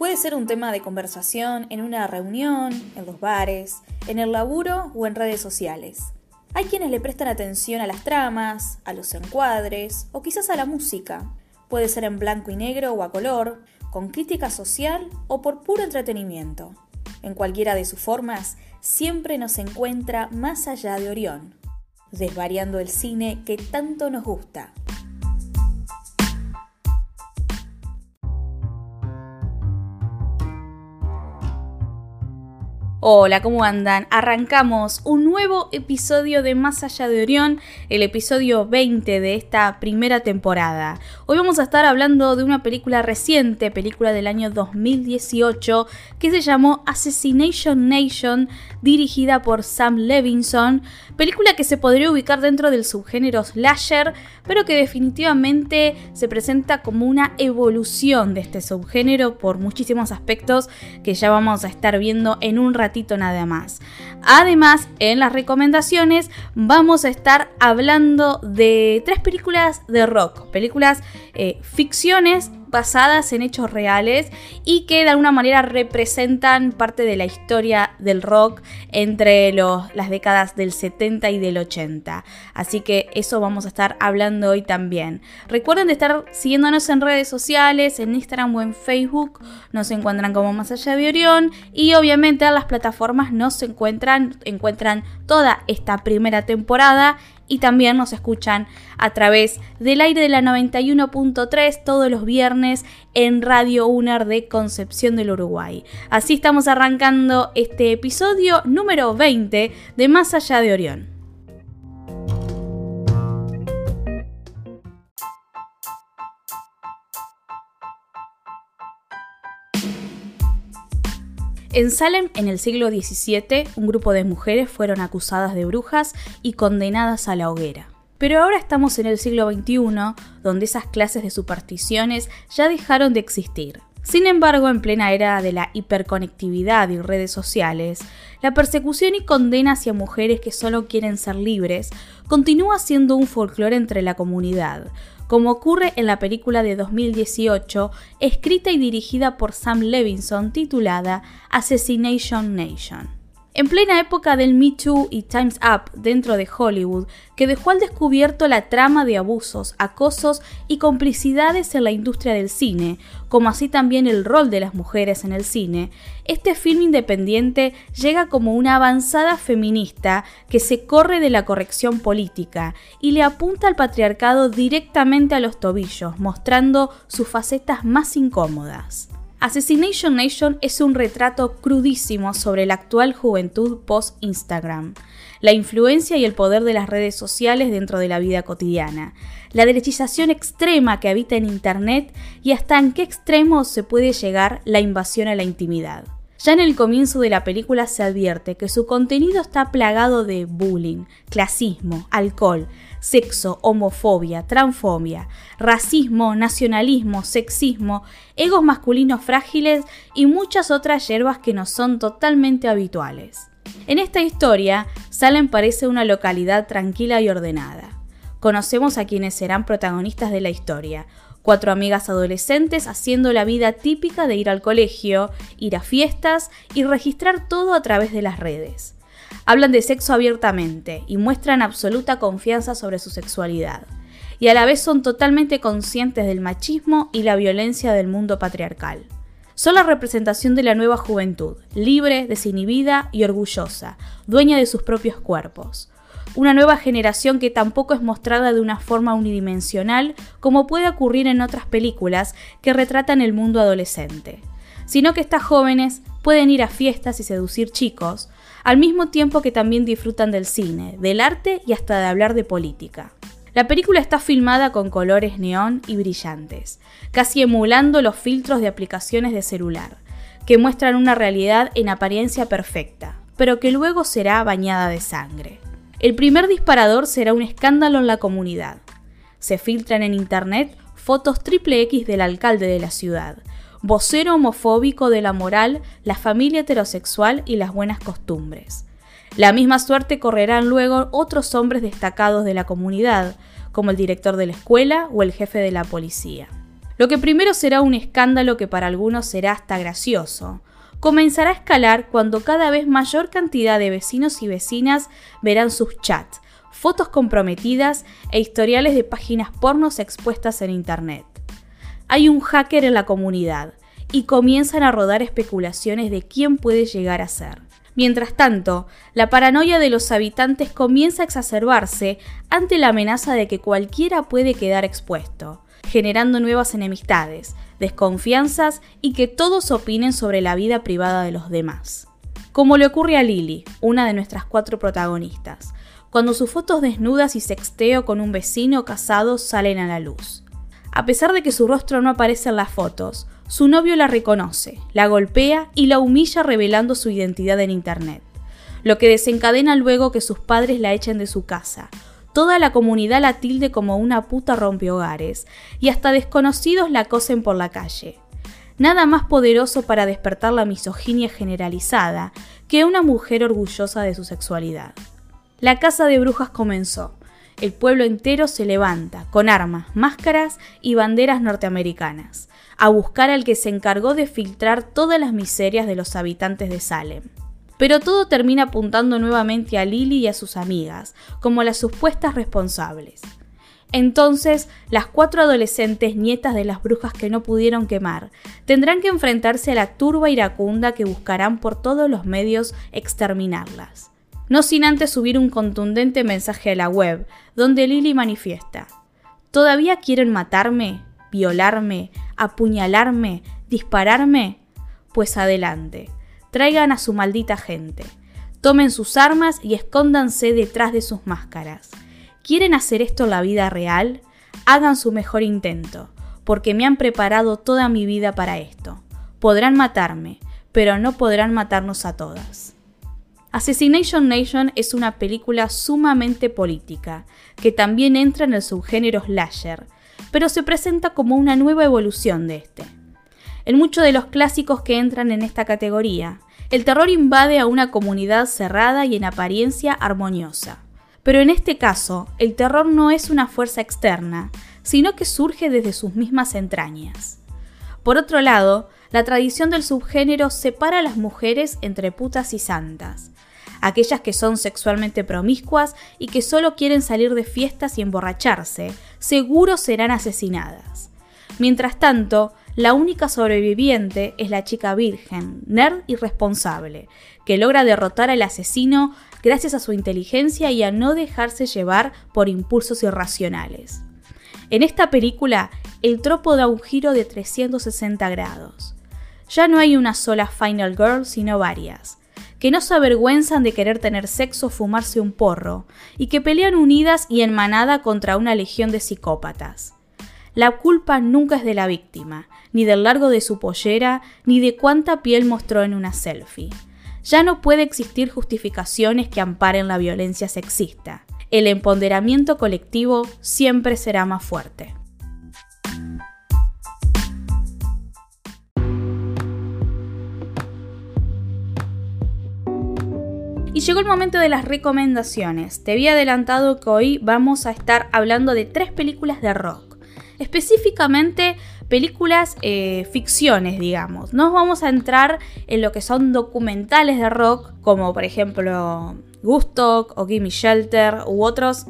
Puede ser un tema de conversación en una reunión, en los bares, en el laburo o en redes sociales. Hay quienes le prestan atención a las tramas, a los encuadres o quizás a la música. Puede ser en blanco y negro o a color, con crítica social o por puro entretenimiento. En cualquiera de sus formas, siempre nos encuentra más allá de Orión, desvariando el cine que tanto nos gusta. Hola, ¿cómo andan? Arrancamos un nuevo episodio de Más allá de Orión, el episodio 20 de esta primera temporada. Hoy vamos a estar hablando de una película reciente, película del año 2018, que se llamó Assassination Nation, dirigida por Sam Levinson, película que se podría ubicar dentro del subgénero slasher, pero que definitivamente se presenta como una evolución de este subgénero por muchísimos aspectos que ya vamos a estar viendo en un ratito nada más. Además, en las recomendaciones vamos a estar hablando de tres películas de rock, películas eh, ficciones basadas en hechos reales y que de alguna manera representan parte de la historia del rock entre las décadas del 70 y del 80. Así que eso vamos a estar hablando hoy también. Recuerden de estar siguiéndonos en redes sociales, en Instagram o en Facebook, nos encuentran como Más Allá de Orión y obviamente en las plataformas nos encuentran, encuentran toda esta primera temporada y también nos escuchan a través del aire de la 91.3 todos los viernes en Radio UNER de Concepción del Uruguay. Así estamos arrancando este episodio número 20 de Más allá de Orión. En Salem, en el siglo XVII, un grupo de mujeres fueron acusadas de brujas y condenadas a la hoguera. Pero ahora estamos en el siglo XXI, donde esas clases de supersticiones ya dejaron de existir. Sin embargo, en plena era de la hiperconectividad y redes sociales, la persecución y condena hacia mujeres que solo quieren ser libres continúa siendo un folclore entre la comunidad, como ocurre en la película de 2018, escrita y dirigida por Sam Levinson titulada Assassination Nation. En plena época del Me Too y Time's Up dentro de Hollywood, que dejó al descubierto la trama de abusos, acosos y complicidades en la industria del cine, como así también el rol de las mujeres en el cine, este film independiente llega como una avanzada feminista que se corre de la corrección política y le apunta al patriarcado directamente a los tobillos, mostrando sus facetas más incómodas. Assassination Nation es un retrato crudísimo sobre la actual juventud post-Instagram, la influencia y el poder de las redes sociales dentro de la vida cotidiana, la derechización extrema que habita en Internet y hasta en qué extremo se puede llegar la invasión a la intimidad. Ya en el comienzo de la película se advierte que su contenido está plagado de bullying, clasismo, alcohol, sexo, homofobia, transfobia, racismo, nacionalismo, sexismo, egos masculinos frágiles y muchas otras hierbas que no son totalmente habituales. En esta historia, Salem parece una localidad tranquila y ordenada. Conocemos a quienes serán protagonistas de la historia, Cuatro amigas adolescentes haciendo la vida típica de ir al colegio, ir a fiestas y registrar todo a través de las redes. Hablan de sexo abiertamente y muestran absoluta confianza sobre su sexualidad. Y a la vez son totalmente conscientes del machismo y la violencia del mundo patriarcal. Son la representación de la nueva juventud, libre, desinhibida y orgullosa, dueña de sus propios cuerpos una nueva generación que tampoco es mostrada de una forma unidimensional como puede ocurrir en otras películas que retratan el mundo adolescente, sino que estas jóvenes pueden ir a fiestas y seducir chicos, al mismo tiempo que también disfrutan del cine, del arte y hasta de hablar de política. La película está filmada con colores neón y brillantes, casi emulando los filtros de aplicaciones de celular, que muestran una realidad en apariencia perfecta, pero que luego será bañada de sangre. El primer disparador será un escándalo en la comunidad. Se filtran en internet fotos triple X del alcalde de la ciudad, vocero homofóbico de la moral, la familia heterosexual y las buenas costumbres. La misma suerte correrán luego otros hombres destacados de la comunidad, como el director de la escuela o el jefe de la policía. Lo que primero será un escándalo que para algunos será hasta gracioso, comenzará a escalar cuando cada vez mayor cantidad de vecinos y vecinas verán sus chats, fotos comprometidas e historiales de páginas pornos expuestas en Internet. Hay un hacker en la comunidad y comienzan a rodar especulaciones de quién puede llegar a ser. Mientras tanto, la paranoia de los habitantes comienza a exacerbarse ante la amenaza de que cualquiera puede quedar expuesto, generando nuevas enemistades, desconfianzas y que todos opinen sobre la vida privada de los demás. Como le ocurre a Lily, una de nuestras cuatro protagonistas, cuando sus fotos desnudas y sexteo con un vecino casado salen a la luz. A pesar de que su rostro no aparece en las fotos, su novio la reconoce, la golpea y la humilla revelando su identidad en Internet, lo que desencadena luego que sus padres la echen de su casa. Toda la comunidad la tilde como una puta rompehogares y hasta desconocidos la acosen por la calle. Nada más poderoso para despertar la misoginia generalizada que una mujer orgullosa de su sexualidad. La casa de brujas comenzó. El pueblo entero se levanta, con armas, máscaras y banderas norteamericanas a buscar al que se encargó de filtrar todas las miserias de los habitantes de Salem. Pero todo termina apuntando nuevamente a Lily y a sus amigas, como las supuestas responsables. Entonces, las cuatro adolescentes nietas de las brujas que no pudieron quemar tendrán que enfrentarse a la turba iracunda que buscarán por todos los medios exterminarlas. No sin antes subir un contundente mensaje a la web, donde Lily manifiesta: ¿Todavía quieren matarme? violarme, apuñalarme, dispararme, pues adelante, traigan a su maldita gente, tomen sus armas y escóndanse detrás de sus máscaras. ¿Quieren hacer esto en la vida real? Hagan su mejor intento, porque me han preparado toda mi vida para esto. Podrán matarme, pero no podrán matarnos a todas. Assassination Nation es una película sumamente política, que también entra en el subgénero slasher, pero se presenta como una nueva evolución de este. En muchos de los clásicos que entran en esta categoría, el terror invade a una comunidad cerrada y en apariencia armoniosa. Pero en este caso, el terror no es una fuerza externa, sino que surge desde sus mismas entrañas. Por otro lado, la tradición del subgénero separa a las mujeres entre putas y santas, aquellas que son sexualmente promiscuas y que solo quieren salir de fiestas y emborracharse, seguro serán asesinadas. Mientras tanto, la única sobreviviente es la chica virgen, nerd y responsable, que logra derrotar al asesino gracias a su inteligencia y a no dejarse llevar por impulsos irracionales. En esta película, el tropo da un giro de 360 grados. Ya no hay una sola Final Girl, sino varias que no se avergüenzan de querer tener sexo o fumarse un porro, y que pelean unidas y en manada contra una legión de psicópatas. La culpa nunca es de la víctima, ni del largo de su pollera, ni de cuánta piel mostró en una selfie. Ya no puede existir justificaciones que amparen la violencia sexista. El empoderamiento colectivo siempre será más fuerte. Y llegó el momento de las recomendaciones. Te había adelantado que hoy vamos a estar hablando de tres películas de rock. Específicamente películas eh, ficciones, digamos. No vamos a entrar en lo que son documentales de rock, como por ejemplo Gustock o Gimme Shelter u otros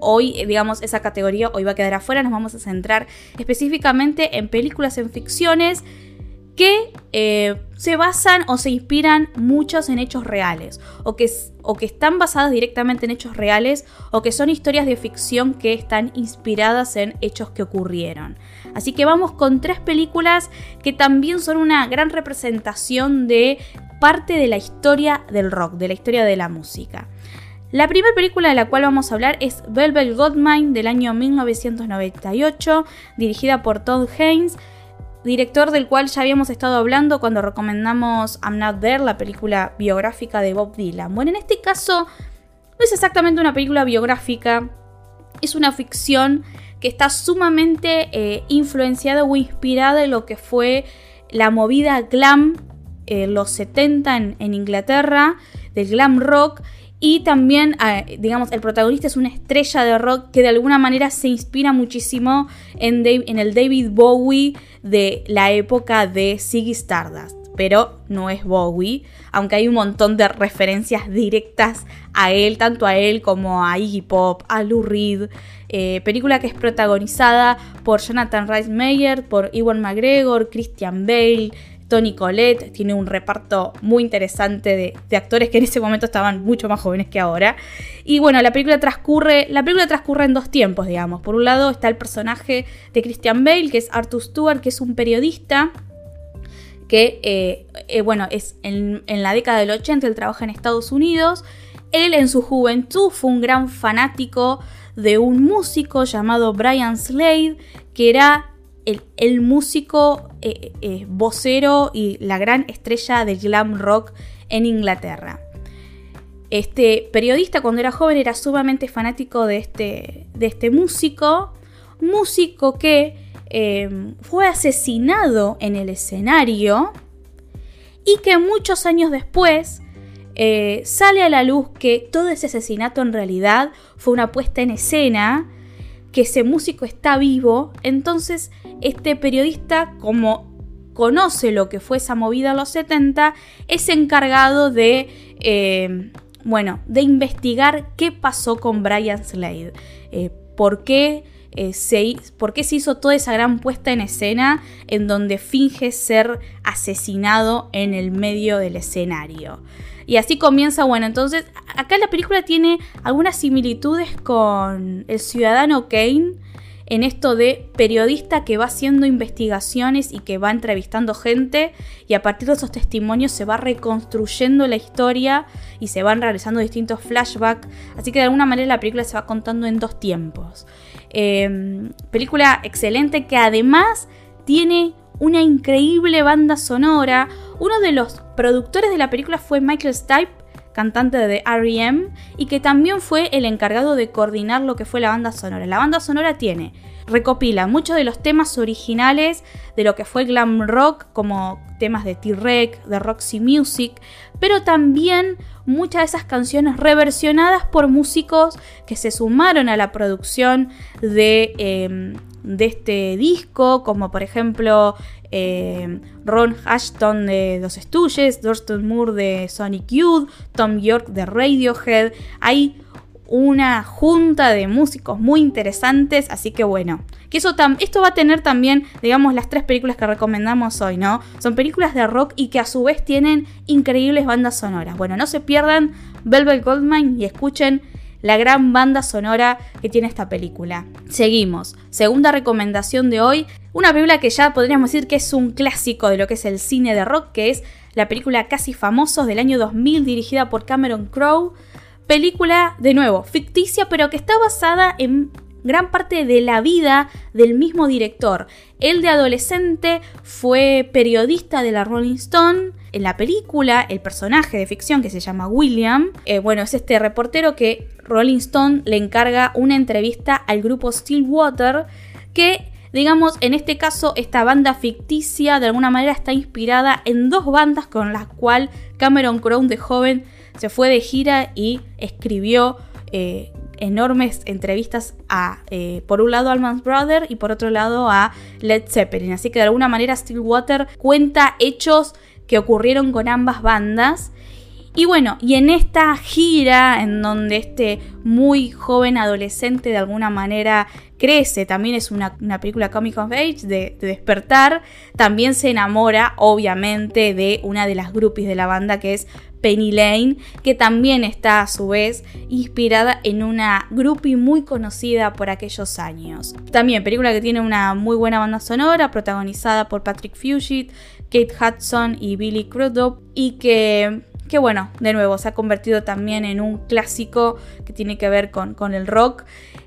hoy, digamos, esa categoría hoy va a quedar afuera. Nos vamos a centrar específicamente en películas en ficciones que eh, se basan o se inspiran muchos en hechos reales, o que, o que están basadas directamente en hechos reales, o que son historias de ficción que están inspiradas en hechos que ocurrieron. Así que vamos con tres películas que también son una gran representación de parte de la historia del rock, de la historia de la música. La primera película de la cual vamos a hablar es Velvet Goldmine del año 1998, dirigida por Todd Haynes director del cual ya habíamos estado hablando cuando recomendamos I'm Not There, la película biográfica de Bob Dylan. Bueno, en este caso no es exactamente una película biográfica, es una ficción que está sumamente eh, influenciada o inspirada en lo que fue la movida glam en los 70 en, en Inglaterra, del glam rock, Y también, eh, digamos, el protagonista es una estrella de rock que de alguna manera se inspira muchísimo en, el David Bowie de la época de Ziggy Stardust. Pero no es Bowie, aunque hay un montón de referencias directas a él, tanto a él como a Iggy Pop, a Lou Reed, eh, película que es protagonizada por Jonathan Rice Meyer, por Ewan McGregor, Christian Bale, Tony Collette, tiene un reparto muy interesante de, de, actores que en ese momento estaban mucho más jóvenes que ahora. Y bueno, la película transcurre, la película transcurre en dos tiempos, digamos. Por un lado está el personaje de Christian Bale, que es Arthur Stewart, que es un periodista que, eh, eh, bueno, es en, la década del 80, él trabaja en Estados Unidos. Él en su juventud fue un gran fanático de un músico llamado Brian Slade, que era el, músico eh, vocero y la gran estrella del glam rock en Inglaterra. Este periodista cuando era joven era sumamente fanático de este, de este músico, músico que Em, fue asesinado en el escenario y que muchos años después eh, sale a la luz que todo ese asesinato en realidad fue una puesta en escena, que ese músico está vivo, entonces este periodista como conoce lo que fue esa movida en los 70, es encargado de, em, bueno, de investigar qué pasó con Brian Slade, eh, por qué eh, por qué se hizo toda esa gran puesta en escena en donde finge ser asesinado en el medio del escenario. Y así comienza, bueno, entonces acá la película tiene algunas similitudes con El Ciudadano Kane en esto de periodista que va haciendo investigaciones y que va entrevistando gente y a partir de esos testimonios se va reconstruyendo la historia y se van realizando distintos flashbacks, así que de alguna manera la película se va contando en dos tiempos. Em, película excelente que además tiene una increíble banda sonora. Uno de los productores de la película fue Michael Stipe, cantante de R.E.M., y que también fue el encargado de coordinar lo que fue la banda sonora. La banda sonora tiene, recopila muchos de los temas originales de lo que fue glam rock, como temas de T-Rex, de Roxy Music, pero también muchas de esas canciones reversionadas por músicos que se sumaron a la producción de, em, de este disco, como por ejemplo em, Ron Ashton de Los Stooges, Thurston Moore de Sonic Youth, Tom York de Radiohead. Hay una junta de músicos muy interesantes, así que bueno, que eso esto va a tener también, digamos, las tres películas que recomendamos hoy, ¿no? Son películas de rock y que a su vez tienen increíbles bandas sonoras. Bueno, no se pierdan Velvet Goldmine y escuchen la gran banda sonora que tiene esta película. Seguimos. Segunda recomendación de hoy, una película que ya podríamos decir que es un clásico de lo que es el cine de rock, que es la película Casi Famosos del año 2000 dirigida por Cameron Crowe película, de nuevo, ficticia, pero que está basada en gran parte de la vida del mismo director. Él de adolescente fue periodista de la Rolling Stone. En la película, el personaje de ficción que se llama William, eh, bueno, es este reportero que Rolling Stone le encarga una entrevista al grupo Stillwater que Digamos, en este caso, esta banda ficticia de alguna manera está inspirada en dos bandas con las cuales Cameron Crowe de joven se fue de gira y escribió eh, enormes entrevistas a, eh, por un lado, Alman Brother y por otro lado a Led Zeppelin. Así que de alguna manera Stillwater cuenta hechos que ocurrieron con ambas bandas. Y bueno, y en esta gira en donde este muy joven adolescente de alguna manera crece, también es una, película comic of age de, de, despertar, también se enamora obviamente de una de las groupies de la banda que es Penny Lane, que también está a su vez inspirada en una groupie muy conocida por aquellos años. También película que tiene una muy buena banda sonora, protagonizada por Patrick Fugit, Kate Hudson y Billy Crudup, y que, que bueno, de nuevo se ha convertido también en un clásico que tiene que ver con, con el rock,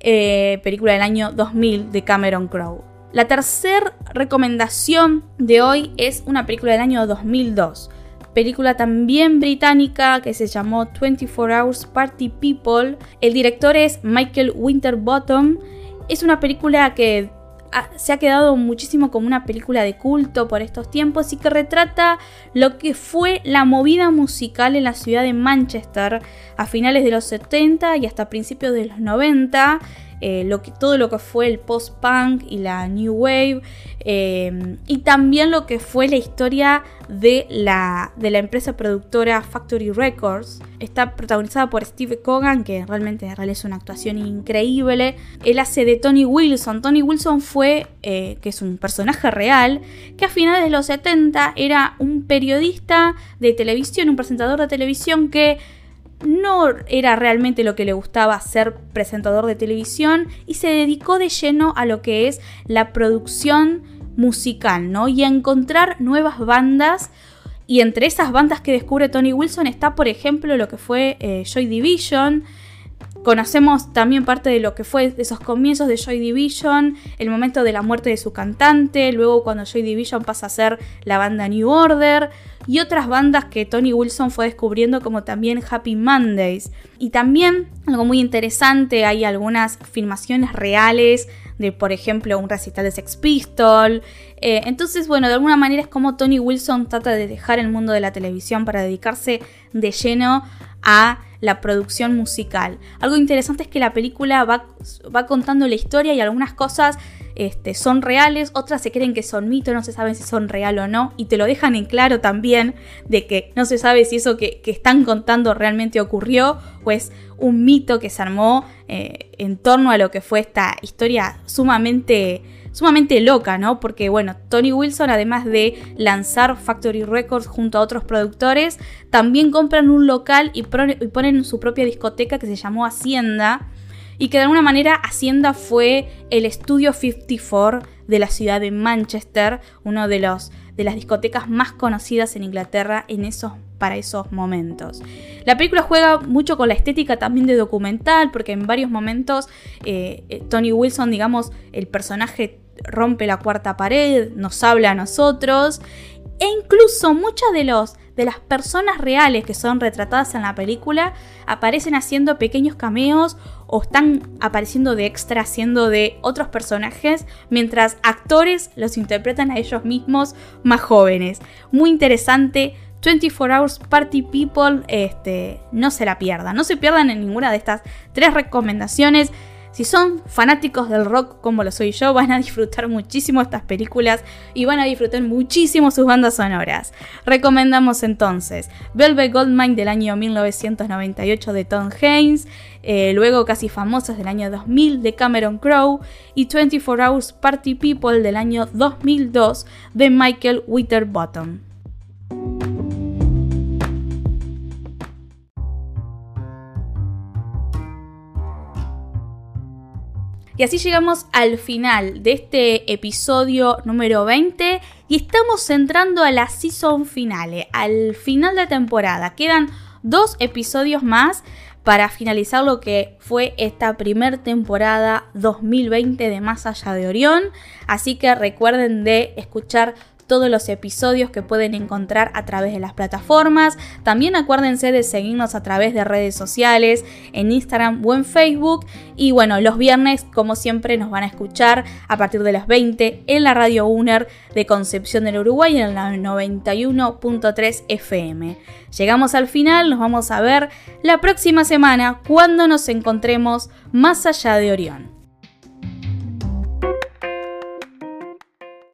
eh, película del año 2000 de Cameron Crowe. La tercera recomendación de hoy es una película del año 2002 película también británica que se llamó 24 Hours Party People. El director es Michael Winterbottom. Es una película que se ha quedado muchísimo como una película de culto por estos tiempos y que retrata lo que fue la movida musical en la ciudad de Manchester a finales de los 70 y hasta principios de los 90 eh, lo que, todo lo que fue el post-punk y la new wave, eh, y también lo que fue la historia de la, de la empresa productora Factory Records. Está protagonizada por Steve Cogan, que realmente realiza una actuación increíble. Él hace de Tony Wilson. Tony Wilson fue, eh, que es un personaje real, que a finales de los 70 era un periodista de televisión, un presentador de televisión que no era realmente lo que le gustaba ser presentador de televisión y se dedicó de lleno a lo que es la producción musical, ¿no? Y a encontrar nuevas bandas. Y entre esas bandas que descubre Tony Wilson está, por ejemplo, lo que fue eh, Joy Division, Conocemos también parte de lo que fue esos comienzos de Joy Division, el momento de la muerte de su cantante, luego cuando Joy Division pasa a ser la banda New Order y otras bandas que Tony Wilson fue descubriendo como también Happy Mondays. Y también algo muy interesante, hay algunas filmaciones reales de, por ejemplo, un recital de Sex Pistol. Eh, entonces, bueno, de alguna manera es como Tony Wilson trata de dejar el mundo de la televisión para dedicarse de lleno a la producción musical. Algo interesante es que la película va, va contando la historia y algunas cosas este, son reales, otras se creen que son mitos, no se sabe si son real o no, y te lo dejan en claro también de que no se sabe si eso que, están contando realmente ocurrió o es un mito que se armó eh, en torno a lo que fue esta historia sumamente sumamente loca, ¿no? Porque bueno, Tony Wilson, además de lanzar Factory Records junto a otros productores, también compran un local y, ponen su propia discoteca que se llamó Hacienda. Y que de alguna manera Hacienda fue el estudio 54 de la ciudad de Manchester, uno de los de las discotecas más conocidas en Inglaterra en esos, para esos momentos. La película juega mucho con la estética también de documental, porque en varios momentos eh, eh, Tony Wilson, digamos, el personaje rompe la cuarta pared, nos habla a nosotros e incluso muchas de los de las personas reales que son retratadas en la película aparecen haciendo pequeños cameos o están apareciendo de extra haciendo de otros personajes mientras actores los interpretan a ellos mismos más jóvenes. Muy interesante. 24 Hours Party People, este, no se la pierdan, no se pierdan en ninguna de estas tres recomendaciones. Si son fanáticos del rock como lo soy yo, van a disfrutar muchísimo estas películas y van a disfrutar muchísimo sus bandas sonoras. Recomendamos entonces Velvet Goldmine del año 1998 de Tom Haynes, eh, luego Casi Famosas del año 2000 de Cameron Crowe y 24 Hours Party People del año 2002 de Michael Winterbottom. Y así llegamos al final de este episodio número 20 y estamos entrando a la season finale, al final de temporada. Quedan dos episodios más para finalizar lo que fue esta primer temporada 2020 de Más allá de Orión. Así que recuerden de escuchar todos los episodios que pueden encontrar a través de las plataformas. También acuérdense de seguirnos a través de redes sociales, en Instagram o en Facebook. Y bueno, los viernes, como siempre, nos van a escuchar a partir de las 20 en la radio UNER de Concepción del Uruguay en la 91.3 FM. Llegamos al final, nos vamos a ver la próxima semana cuando nos encontremos más allá de Orión.